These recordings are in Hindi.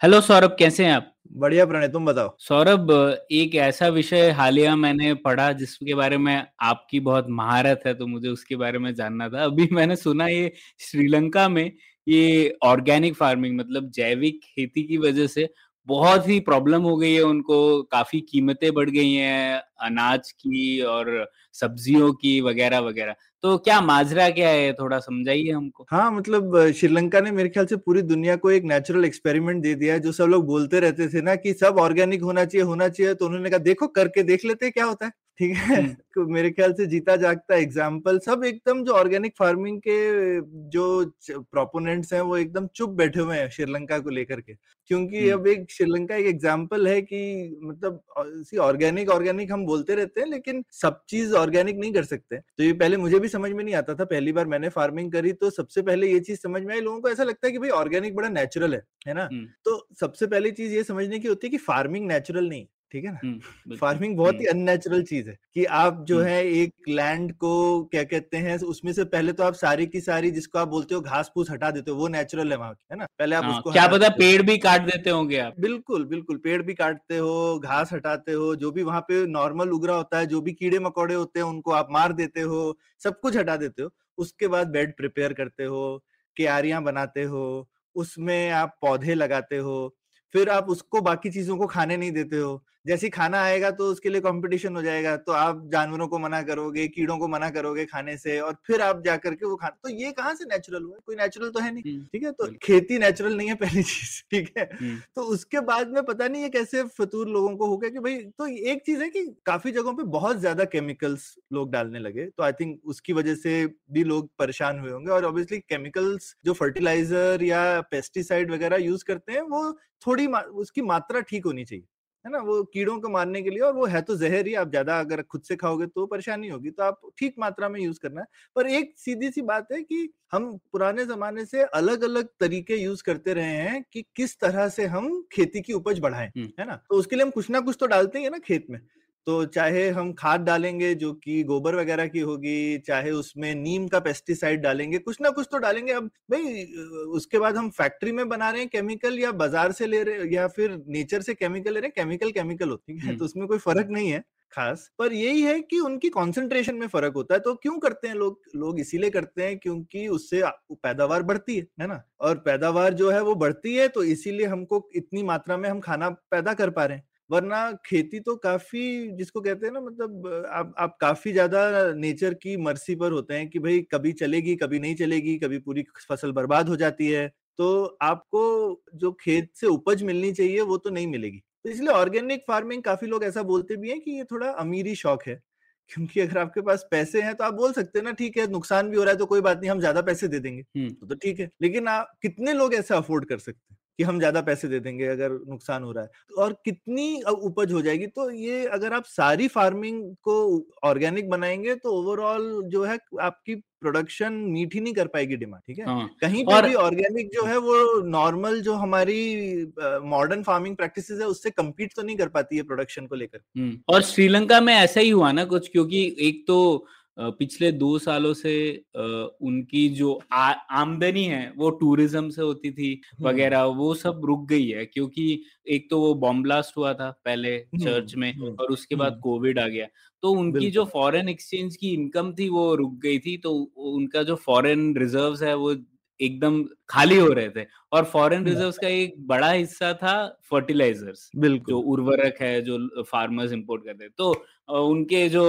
हेलो सौरभ कैसे हैं आप? बढ़िया प्रणय तुम बताओ। सौरभ एक ऐसा विषय हालिया मैंने पढ़ा जिसके बारे में आपकी बहुत महारत है तो मुझे उसके बारे में जानना था। अभी मैंने सुना ये श्रीलंका में ये ऑर्गेनिक फ़ार्मिंग मतलब जैविक खेती की वजह से बहुत ही प्रॉब्लम हो गई है उनको काफ़ी कीमतें बढ़ गई हैं अनाज की और सब्जियों की वगैरह वगैरह। तो क्या माजरा क्या है? थोड़ा समझाइए हमको। हाँ मतलब श्रीलंका ने मेरे ख्याल से पूरी दुनिया को एक नेचुरल एक्सपेरिमेंट दे दिया है, जो सब लोग बोलते रहते थे ना कि सब ऑर्गेनिक होना चाहिए होना चाहिए तो उन्होंने कहा, देखो, करके देख लेते क्या होता है। ठीक है। तो मेरे ख्याल से जीता जागता एग्ज़ाम्पल सब एकदम जो ऑर्गेनिक फ़ार्मिंग के जो प्रोपोनेंट्स हैं वो एकदम चुप बैठे हुए हैं श्रीलंका को लेकर के। क्योंकि। अब एक श्रीलंका एक एग्ज़ाम्पल है कि मतलब ऑर्गेनिक ऑर्गेनिक हम बोलते रहते हैं लेकिन सब चीज़ ऑर्गेनिक नहीं कर सकते। तो ये पहले मुझे भी समझ में नहीं आता था पहली बार मैंने फ़ार्मिंग करी तो सबसे पहले ये चीज़ समझ में आई। लोगों को ऐसा लगता है कि भाई ऑर्गेनिक बड़ा नेचुरल है है ना? हम्म, तो सबसे पहली चीज़ ये समझने की होती है कि फ़ार्मिंग नेचुरल नहीं ठीक है ना? फ़ार्मिंग बहुत ही। अननेचुरल चीज़ है कि आप जो। है। एक लैंड को क्या कहते हैं उसमें से पहले तो आप सारी की सारी जिसको आप बोलते हो घास फूस हटा देते हो वो नेचुरल है वहाँ की है ना? पहले आप हाँ, उसको क्या पता पेड़ भी काट देते होंगे आप। बिल्कुल बिल्कुल पेड़ भी काटते हो घास हटाते हो जो भी वहाँ पे नॉर्मल उगरा होता है जो भी कीड़े मकोड़े होते हैं उनको आप मार देते हो सब कुछ हटा देते हो। उसके बाद बेड प्रिपेयर करते हो क्यारियाँ बनाते हो उसमें आप पौधे लगाते हो फिर आप उसको बाकी चीज़ों को खाने नहीं देते हो। जैसे खाना आएगा तो उसके लिए कंपटीशन हो जाएगा तो आप जानवरों को मना करोगे कीड़ों को मना करोगे खाने से और फिर आप जाकर के वो खा तो ये कहाँ से नेचुरल हुआ? कोई नेचुरल तो है नहीं ठीक है? तो खेती नेचुरल नहीं है पहली चीज़ ठीक है? तो उसके बाद में पता नहीं ये कैसे फतूर लोगों को हो गया कि भाई तो एक चीज़ है कि काफ़ी जगहों पे बहुत ज़्यादा केमिकल्स लोग डालने लगे तो आई थिंक उसकी वजह से भी लोग परेशान हुए होंगे और ऑब्वियसली केमिकल्स जो फर्टिलाइज़र या पेस्टिसाइड वगैरह यूज़ करते हैं वो थोड़ी मा, उसकी मात्रा ठीक होनी चाहिए है ना? वो कीड़ों को मारने के लिए और वो है तो जहर ही आप ज़्यादा अगर खुद से खाओगे तो परेशानी होगी तो आप ठीक मात्रा में यूज़ करना है। पर एक सीधी सी बात है कि हम पुराने जमाने से अलग अलग तरीके यूज़ करते रहे हैं कि किस तरह से हम खेती की उपज बढ़ाएँ। है ना? तो उसके लिए हम कुछ ना कुछ तो डालते ही है ना खेत में। तो चाहे हम खाद डालेंगे जो कि गोबर वगैरह की होगी चाहे उसमें नीम का पेस्टिसाइड डालेंगे कुछ ना कुछ तो डालेंगे। अब भाई उसके बाद हम फैक्ट्री में बना रहे हैं केमिकल या बाज़ार से ले रहे या फिर नेचर से केमिकल ले रहे हैं केमिकल केमिकल होती है। हम्म। तो उसमें कोई फ़र्क नहीं है खास। पर यही है कि उनकी कंसंट्रेशन में फ़र्क होता है। तो क्यों करते हैं लोग लोग इसीलिए करते हैं क्योंकि उससे पैदावार बढ़ती है है ना? और पैदावार जो है वो बढ़ती है तो इसीलिए हमको इतनी मात्रा में हम खाना पैदा कर पा रहे हैं। वरना खेती तो काफ़ी जिसको कहते हैं ना मतलब आप आप काफ़ी ज़्यादा नेचर की मर्सी पर होते हैं कि भाई कभी चलेगी कभी नहीं चलेगी कभी पूरी फ़सल बर्बाद हो जाती है तो आपको जो खेत से उपज मिलनी चाहिए वो तो नहीं मिलेगी। तो इसलिए ऑर्गेनिक फ़ार्मिंग काफ़ी लोग ऐसा बोलते भी हैं कि ये थोड़ा अमीरी शौक है क्योंकि अगर आपके पास पैसे हैं तो आप बोल सकते हैं ना ठीक है नुकसान भी हो रहा है तो कोई बात नहीं हम ज़्यादा पैसे दे देंगे। तो, तो ठीक है लेकिन आप कितने लोग ऐसा अफोर्ड कर सकते हैं? कि हम ज़्यादा पैसे दे देंगे अगर नुकसान हो रहा है। और कितनी उपज हो जाएगी? तो ये अगर आप सारी फ़ार्मिंग को ऑर्गेनिक बनाएँगे तो ओवरऑल जो है आपकी प्रोडक्शन मीट ही नहीं कर पाएगी डिमांड ठीक है? हाँ कहीं पर और भी ऑर्गेनिक जो है वो नॉर्मल जो हमारी मॉडर्न फ़ार्मिंग प्रैक्टिस है उससे कम्पीट तो नहीं कर पाती है प्रोडक्शन को लेकर। और श्रीलंका में ऐसा ही हुआ ना कुछ क्योंकि एक तो पिछले दो सालों से उनकी जो आ, आमदनी है वो टूरिज़्म से होती थी वगैरह वो सब रुक गई है क्योंकि एक तो वो बॉम्ब ब्लास्ट हुआ था पहले चर्च में और उसके बाद कोविड आ गया। तो उनकी जो फॉरेन एक्सचेंज की इनकम थी वो रुक गई थी तो उनका जो फॉरेन रिजर्व्स है वो एकदम खाली हो रहे थे। और फॉरेन हम्म रिजर्व्स का एक बड़ा हिस्सा था फर्टिलाइजर्स जो उर्वरक है जो फार्मर्स इंपोर्ट करते हैं। तो उनके जो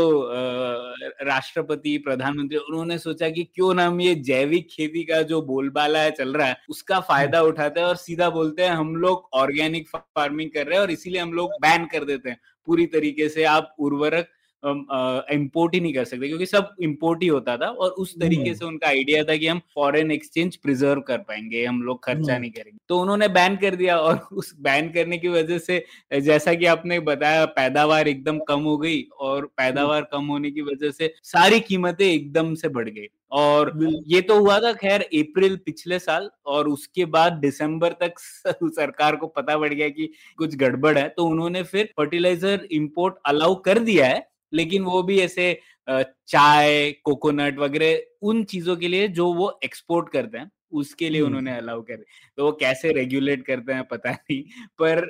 राष्ट्रपति प्रधानमंत्री उन्होंने सोचा कि क्यों ना हम ये जैविक खेती का जो बोलबाला है चल रहा है उसका हम्म फ़ायदा उठाते हैं और सीधा बोलते हैं हम लोग ऑर्गेनिक फ़ार्मिंग कर रहे हैं और इसीलिए हम लोग बैन कर देते हैं। पूरी तरीके से आप उर्वरक इंपोर्ट ही नहीं कर सकते क्योंकि सब इम्पोर्ट ही होता था और उस तरीके से उनका आइडिया था कि हम फॉरेन एक्सचेंज प्रिजर्व कर पाएँगे हम लोग खर्चा नहीं करेंगे। तो उन्होंने बैन कर दिया और उस बैन करने की वजह से जैसा कि आपने बताया पैदावार एकदम कम हो गई और पैदावार कम होने की वजह से सारी कीमतें एकदम से बढ़ गई। और ये तो हुआ था खैर अप्रैल पिछले साल और उसके बाद दिसंबर तक सरकार को पता पड़ गया कि कुछ गड़बड़ है तो उन्होंने फिर फर्टिलाइज़र इंपोर्ट अलाउ कर दिया है। लेकिन वो भी ऐसे चाय कोकोनट वगैरह उन चीज़ों के लिए जो वो एक्सपोर्ट करते हैं उसके लिए उन्होंने अलाउ कर। तो वो कैसे रेगुलेट करते हैं पता नहीं पर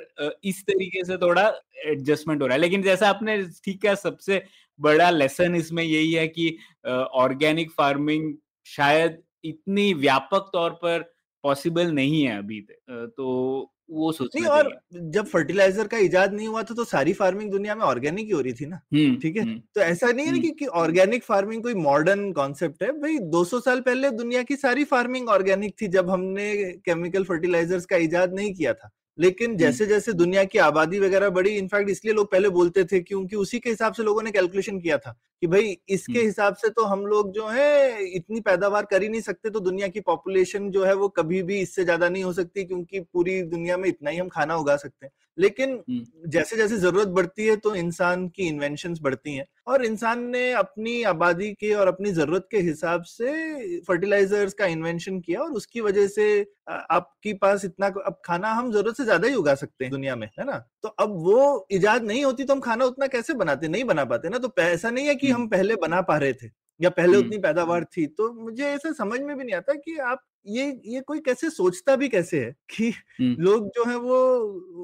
इस तरीके से थोड़ा एडजस्टमेंट हो रहा है। लेकिन जैसा आपने ठीक है सबसे बड़ा लेसन इसमें यही है कि ऑर्गेनिक फ़ार्मिंग शायद इतनी व्यापक तौर पर पॉसिबल नहीं है अभी तक। तो वो सोचना नहीं और जब फर्टिलाइज़र का इजाद नहीं हुआ था तो सारी फ़ार्मिंग दुनिया में ऑर्गेनिक ही हो रही थी ना। ठीक है? तो ऐसा नहीं है ना कि ऑर्गेनिक फ़ार्मिंग कोई मॉडर्न कॉन्सेप्ट है। भाई 200 साल पहले दुनिया की सारी फ़ार्मिंग ऑर्गेनिक थी जब हमने केमिकल फर्टिलाइजर्स का इजाद नहीं किया था। लेकिन जैसे जैसे दुनिया की आबादी वगैरह बढ़ी इनफैक्ट इसलिए लोग पहले बोलते थे क्योंकि उसी के हिसाब से लोगों ने कैलकुलेशन किया था कि भाई इसके हिसाब से तो हम लोग जो है इतनी पैदावार कर ही नहीं सकते तो दुनिया की पॉपुलेशन जो है वो कभी भी इससे ज़्यादा नहीं हो सकती क्योंकि पूरी दुनिया में इतना ही हम खाना उगा सकते हैं। लेकिन जैसे जैसे ज़रूरत बढ़ती है तो इंसान की इन्वेंशन बढ़ती हैं। और इंसान ने अपनी आबादी के और अपनी ज़रूरत के हिसाब से फर्टिलाइजर्स का इन्वेंशन किया और उसकी वजह से आपके पास इतना अब खाना हम ज़रूरत से ज़्यादा ही उगा सकते हैं दुनिया में है ना? तो अब वो इजाद नहीं होती तो हम खाना उतना कैसे बनाते? नहीं बना पाते ना? तो ऐसा नहीं है कि हम पहले बना पा रहे थे। या पहले उतनी पैदावार थी तो मुझे ऐसे समझ में भी नहीं आता कि आप ये ये कोई कैसे सोचता भी कैसे है कि लोग जो है वो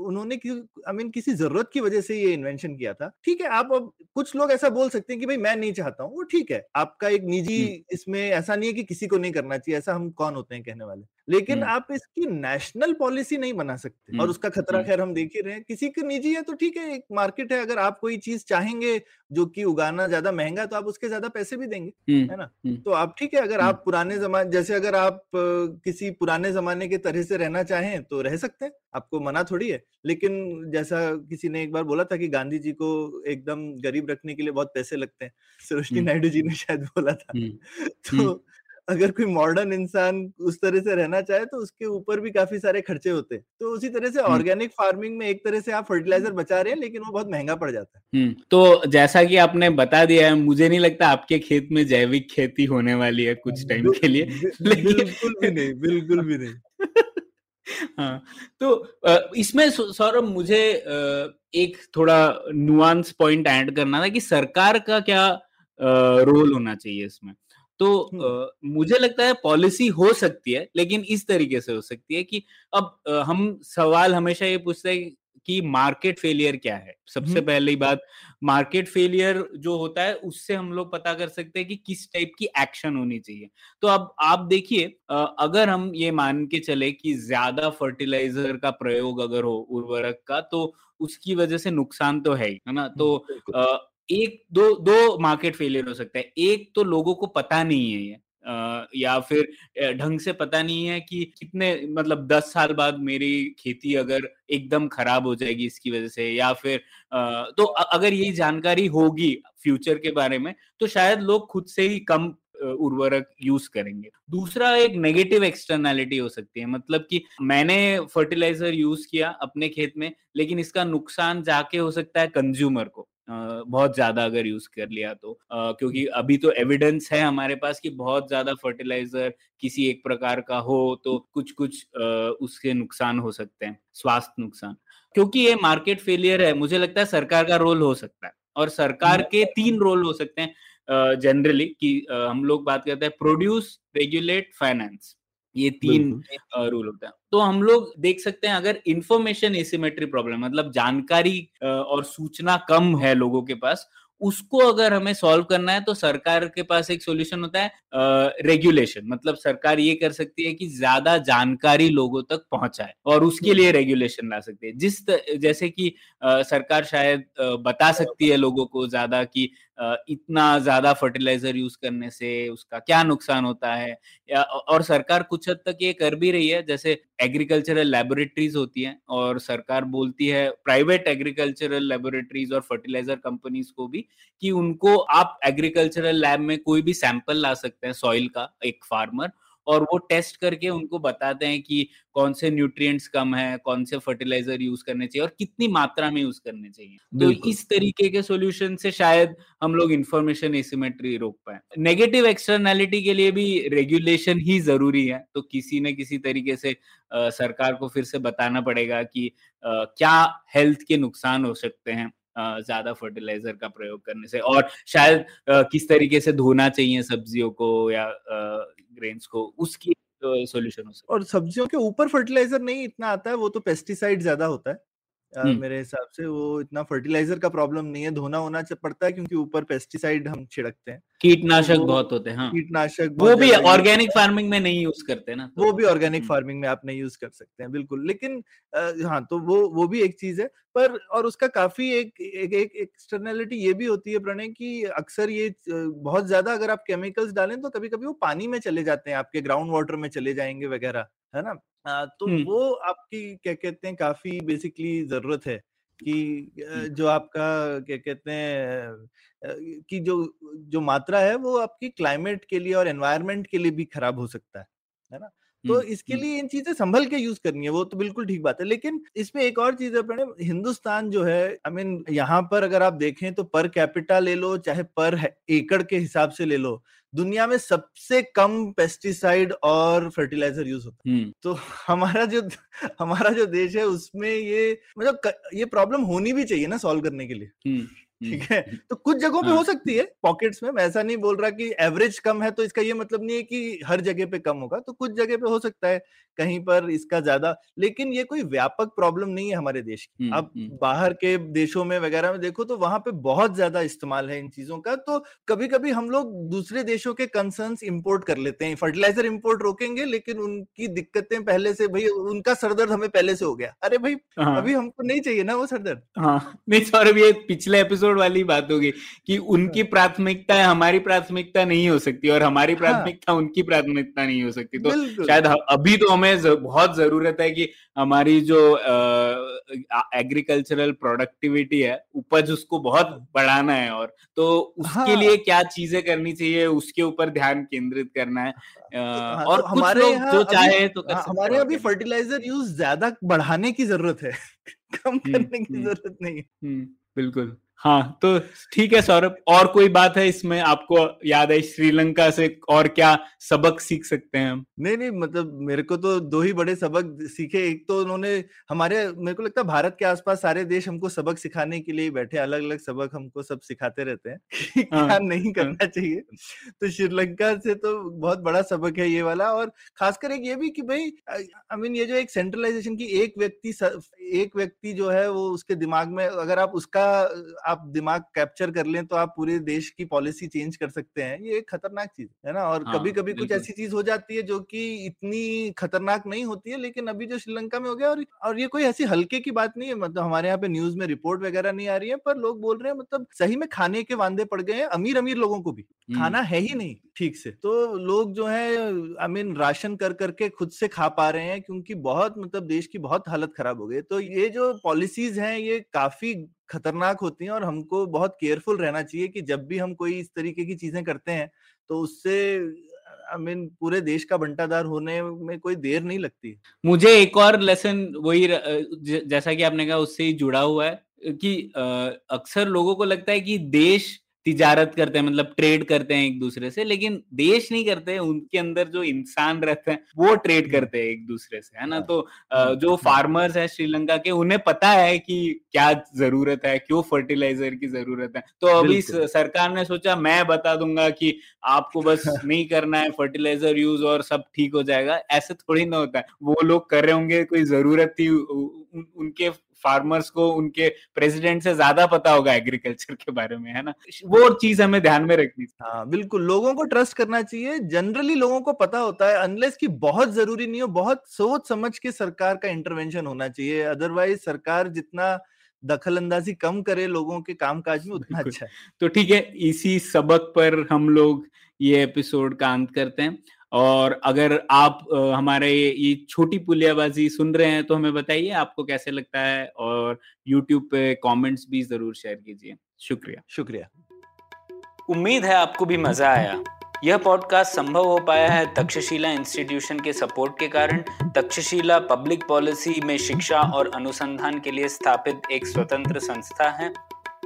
उन्होंने आई मीन किसी ज़रूरत की वजह से ये इन्वेंशन किया था। ठीक है आप अब कुछ लोग ऐसा बोल सकते हैं कि भाई मैं नहीं चाहता हूँ वो ठीक है। आपका एक निजी इसमें ऐसा नहीं है कि किसी को नहीं करना चाहिए ऐसा हम कौन होते हैं कहने वाले। लेकिन आप इसकी नेशनल पॉलिसी नहीं बना सकते और उसका खतरा खैर हम देख ही रहे हैं। किसी का निजी है तो ठीक है एक मार्केट है अगर आप कोई चीज़ चाहेंगे जो कि उगाना ज़्यादा महँगा है तो आप उसके ज़्यादा पैसे भी देंगे है ना? तो आप ठीक है अगर आप पुराने जमाने जैसे अगर आप किसी पुराने जमाने के तरह से रहना चाहें तो रह सकते हैं आपको मना थोड़ी है। लेकिन जैसा किसी ने एक बार बोला था कि गांधी जी को एकदम गरीब रखने के लिए बहुत पैसे लगते हैं। सरोजनी नायडू जी ने शायद बोला था। तो अगर कोई मॉडर्न इंसान उस तरह से रहना चाहे तो उसके ऊपर भी काफ़ी सारे खर्चे होते हैं। तो उसी तरह से ऑर्गेनिक फ़ार्मिंग में एक तरह से आप फर्टिलाइज़र बचा रहे हैं लेकिन वो बहुत महँगा पड़ जाता है। तो जैसा कि आपने बता दिया है मुझे नहीं लगता आपके खेत में जैविक खेती होने वाली है कुछ टाइम के लिए बिल्कुल भी नहीं बिल्कुल भी नहीं। हाँ तो इसमें सौरभ मुझे एक थोड़ा नुआंस पॉइंट ऐड करना था कि सरकार का क्या रोल होना चाहिए इसमें। तो मुझे लगता है पॉलिसी हो सकती है लेकिन इस तरीके से हो सकती है कि अब हम सवाल हमेशा ये पूछते हैं कि मार्केट फेलियर क्या है? सबसे पहली बात मार्केट फेलियर जो होता है उससे हम लोग पता कर सकते हैं कि किस टाइप की एक्शन होनी चाहिए। तो अब आप देखिए अगर हम ये मान के चले कि ज़्यादा फर्टिलाइज़र का प्रयोग अगर हो उर्वरक का तो उसकी वजह से नुकसान तो है ही है ना? तो एक दो दो मार्केट फेलियर हो सकता है। एक तो लोगों को पता नहीं है ये या फिर ढंग से पता नहीं है कि कितने मतलब दस साल बाद मेरी खेती अगर एकदम खराब हो जाएगी इसकी वजह से या फिर तो अगर यही जानकारी होगी फ्यूचर के बारे में तो शायद लोग खुद से ही कम उर्वरक यूज़ करेंगे। दूसरा एक नेगेटिव एक्सटर्नैलिटी हो सकती है मतलब कि मैंने फर्टिलाइज़र यूज़ किया अपने खेत में, लेकिन इसका नुकसान जाके हो सकता है कंज्यूमर को। बहुत ज़्यादा अगर यूज़ कर लिया तो। क्योंकि अभी तो एविडेंस है हमारे पास कि बहुत ज़्यादा फर्टिलाइज़र किसी एक प्रकार का हो तो कुछ कुछ उसके नुकसान हो सकते हैं स्वास्थ्य नुकसान। क्योंकि ये मार्केट फेलियर है मुझे लगता है सरकार का रोल हो सकता है और सरकार के तीन रोल हो सकते हैं जनरली कि हम लोग बात करते हैं प्रोड्यूस रेगुलेट फाइनेंस ये तीन रूल होता है। तो हम लोग देख सकते हैं अगर इंफॉर्मेशन एसिमेट्री प्रॉब्लम मतलब जानकारी और सूचना कम है लोगों के पास उसको अगर हमें सॉल्व करना है तो सरकार के पास एक सॉल्यूशन होता है रेगुलेशन मतलब सरकार ये कर सकती है कि ज़्यादा जानकारी लोगों तक पहुँचाए और उसके लिए रेगुलेशन ला सकती है। जिस त, जैसे कि आ, सरकार शायद आ, बता सकती है लोगों को ज़्यादा कि इतना ज़्यादा फर्टिलाइज़र यूज़ करने से उसका क्या नुकसान होता है? या और सरकार कुछ हद तक ये कर भी रही है, जैसे एग्रीकल्चरल लेबोरेटरीज होती हैं और सरकार बोलती है प्राइवेट एग्रीकल्चरल लेबोरेटरीज और फर्टिलाइज़र कंपनीज़ को भी कि उनको आप एग्रीकल्चरल लैब में कोई भी सैंपल ला सकते हैं सॉइल का, एक फार्मर और वो टेस्ट करके उनको बताते हैं कि कौन से न्यूट्रिएंट्स कम है कौन से फर्टिलाइज़र यूज़ करने चाहिए और कितनी मात्रा में यूज़ करने चाहिए। तो इस तरीके के सोल्यूशन से शायद हम लोग इन्फॉर्मेशन एसिमेट्री रोक पाए। नेगेटिव एक्सटर्नैलिटी के लिए भी रेगुलेशन ही ज़रूरी है। तो किसी न किसी तरीके से आ, सरकार को फिर से बताना पड़ेगा कि आ, क्या हेल्थ के नुकसान हो सकते हैं। ज़्यादा फर्टिलाइज़र का प्रयोग करने से और शायद किस तरीके से धोना चाहिए सब्जियों को या ग्रेन्स को, उसकी सोल्यूशन और सब्जियों के ऊपर फर्टिलाइज़र नहीं इतना आता है, वो तो पेस्टिसाइड ज़्यादा होता है। मेरे हिसाब से वो इतना फर्टिलाइज़र का प्रॉब्लम नहीं है धोना होना पड़ता है क्योंकि ऊपर पेस्टिसाइड हम छिड़कते हैं। कीटनाशक तो बहुत होते हैं हाँ। कीटनाशक वो भी ऑर्गेनिक फ़ार्मिंग में नहीं यूज़ करते ना तो। वो भी ऑर्गेनिक फ़ार्मिंग में आप नहीं यूज़ कर सकते हैं बिल्कुल। लेकिन हाँ तो वो वो भी एक चीज़ है पर और उसका काफ़ी एक एक एक एक्सटर्नैलिटी ये भी होती है प्रणय कि अक्सर ये बहुत ज़्यादा अगर आप केमिकल्स डालें तो कभी कभी वो पानी में चले जाते हैं आपके ग्राउंड वाटर में चले जाएँगे वगैरह है ना? तो वो आपकी क्या कहते हैं काफ़ी बेसिकली ज़रूरत है कि जो आपका क्या कहते हैं कि जो जो मात्रा है वो आपकी क्लाइमेट के लिए और एनवायरनमेंट के लिए भी खराब हो सकता है है ना? तो इसके लिए इन चीज़ें संभल के यूज़ करनी है वो तो बिल्कुल ठीक बात है। लेकिन इसमें एक और चीज़ है हिंदुस्तान जो है आई मीन यहाँ पर अगर आप देखें तो पर कैपिटा ले लो चाहे पर एकड़ के हिसाब से ले लो दुनिया में सबसे कम पेस्टिसाइड और फर्टिलाइज़र यूज़ होता है। तो हमारा जो हमारा जो देश है उसमें ये मतलब ये प्रॉब्लम होनी भी चाहिए ना सॉल्व करने के लिए। ठीक है हम्म। तो कुछ जगहों पे हाँ। हो सकती है पॉकेट्स में मैं ऐसा नहीं बोल रहा कि एवरेज कम है तो इसका ये मतलब नहीं है कि हर जगह पे कम होगा तो कुछ जगह पे हो सकता है कहीं पर इसका ज़्यादा लेकिन ये कोई व्यापक प्रॉब्लम नहीं है हमारे देश की अब बाहर के देशों में वगैरह में देखो तो वहाँ पे बहुत ज़्यादा इस्तेमाल है इन चीज़ों का तो कभी कभी हम लोग दूसरे देशों के कंसर्न इम्पोर्ट कर लेते हैं फर्टिलाइज़र इम्पोर्ट रोकेंगे लेकिन उनकी दिक्कतें पहले से भाई उनका सरदर्द हमें पहले से हो गया अरे भाई हाँ। अभी हमको नहीं चाहिए ना वो सरदर्द हाँ नहीं सौरभ ये पिछले एपिसोड वाली बात होगी कि उनकी हाँ। प्राथमिकता है हमारी प्राथमिकता नहीं हो सकती और हमारी हाँ। प्राथमिकता हाँ। उनकी प्राथमिकता नहीं हो सकती तो शायद अभी तो हमें बहुत ज़रूरत है कि हमारी जो एग्रीकल्चरल प्रोडक्टिविटी है उपज उसको बहुत बढ़ाना है और तो उसके हाँ। लिए क्या चीज़ें करनी चाहिए उसके ऊपर ध्यान केंद्रित करना है हाँ, और तो हमारे लोग जो चाहे तो कर हमारे अभी फर्टिलाइज़र यूज़ ज़्यादा बढ़ाने की ज़रूरत है कम हम्म, करने की हम्म। ज़रूरत नहीं है बिल्कुल हाँ तो ठीक है सौरभ और कोई बात है इसमें? आपको याद है श्रीलंका से और क्या सबक सीख सकते हैं हम? नहीं नहीं मतलब मेरे को तो दो ही बड़े सबक सीखे। एक तो उन्होंने हमारे मेरे को लगता है भारत के आसपास सारे देश हमको सबक सिखाने के लिए बैठे अलग अलग सबक हमको सब सिखाते रहते हैं हाँ, क्या नहीं हाँ। करना हाँ, चाहिए। तो श्रीलंका से तो बहुत बड़ा सबक है ये वाला और खासकर एक ये भी कि भाई आई मीन ये जो एक सेंट्रलाइजेशन की एक व्यक्ति एक व्यक्ति जो है वो उसके दिमाग में अगर आप उसका आप दिमाग कैप्चर कर लें तो आप पूरे देश की पॉलिसी चेंज कर सकते हैं। ये एक खतरनाक चीज़ है ना? और हाँ, कभी कभी कुछ ऐसी चीज़ हो जाती है जो कि इतनी खतरनाक नहीं होती है लेकिन अभी जो श्रीलंका में हो गया और और ये कोई ऐसी हल्के की बात नहीं है मतलब हमारे यहाँ पे न्यूज़ में रिपोर्ट वगैरह नहीं आ रही है पर लोग बोल रहे हैं मतलब सही में खाने के वादे पड़ गए हैं अमीर अमीर लोगों को भी। खाना है। ही नहीं ठीक से। तो लोग जो है आई मीन राशन कर करके खुद से खा पा रहे हैं क्योंकि बहुत मतलब देश की बहुत हालत खराब हो गई तो ये जो पॉलिसीज़ हैं ये काफ़ी खतरनाक होती हैं और हमको बहुत केयरफुल रहना चाहिए कि जब भी हम कोई इस तरीके की चीज़ें करते हैं तो उससे आई I मीन mean, पूरे देश का बंटादार होने में कोई देर नहीं लगती। मुझे एक और लेसन वही जैसा कि आपने कहा उससे ही जुड़ा हुआ है कि अक्सर लोगों को लगता है कि देश तिजारत करते हैं मतलब ट्रेड करते हैं एक दूसरे से लेकिन देश नहीं करते हैं उनके अंदर जो इंसान रहते हैं वो ट्रेड हम्म। करते हैं एक दूसरे से है ना हाँ। तो जो फार्मर्स हम्म। है श्रीलंका के उन्हें पता है कि क्या ज़रूरत है क्यों फर्टिलाइज़र की ज़रूरत है तो अभी सरकार ने सोचा मैं बता दूँगा कि आपको बस नहीं करना है फर्टिलाइज़र यूज़ और सब ठीक हो जाएगा ऐसे थोड़ी ना होता है वो लोग कर रहे होंगे कोई ज़रूरत थी उनके फार्मर्स को उनके प्रेसिडेंट से ज़्यादा पता होगा एग्रीकल्चर के बारे में है ना? वो चीज़ हमें ध्यान में रखनी हाँ बिल्कुल लोगों को ट्रस्ट करना चाहिए। जनरली लोगों को पता होता है अनलेस की बहुत ज़रूरी नहीं हो बहुत सोच समझ के सरकार का इंटरवेंशन होना चाहिए। अदरवाइज़ सरकार जितना दखल अंदाजी कम करे लोगों के काम काज में उतना अच्छा है। तो ठीक है इसी सबक पर हम लोग ये एपिसोड का अंत करते हैं। और अगर आप हमारे ये छोटी पुलियाबाजी सुन रहे हैं तो हमें बताइए आपको कैसे लगता है और यूट्यूब पे कमेंट्स भी ज़रूर शेयर कीजिए। शुक्रिया। शुक्रिया। उम्मीद है आपको भी मज़ा आया। यह पॉडकास्ट संभव हो पाया है तक्षशिला इंस्टीट्यूशन के सपोर्ट के कारण। तक्षशिला पब्लिक पॉलिसी में शिक्षा और अनुसंधान के लिए स्थापित एक स्वतंत्र संस्था है।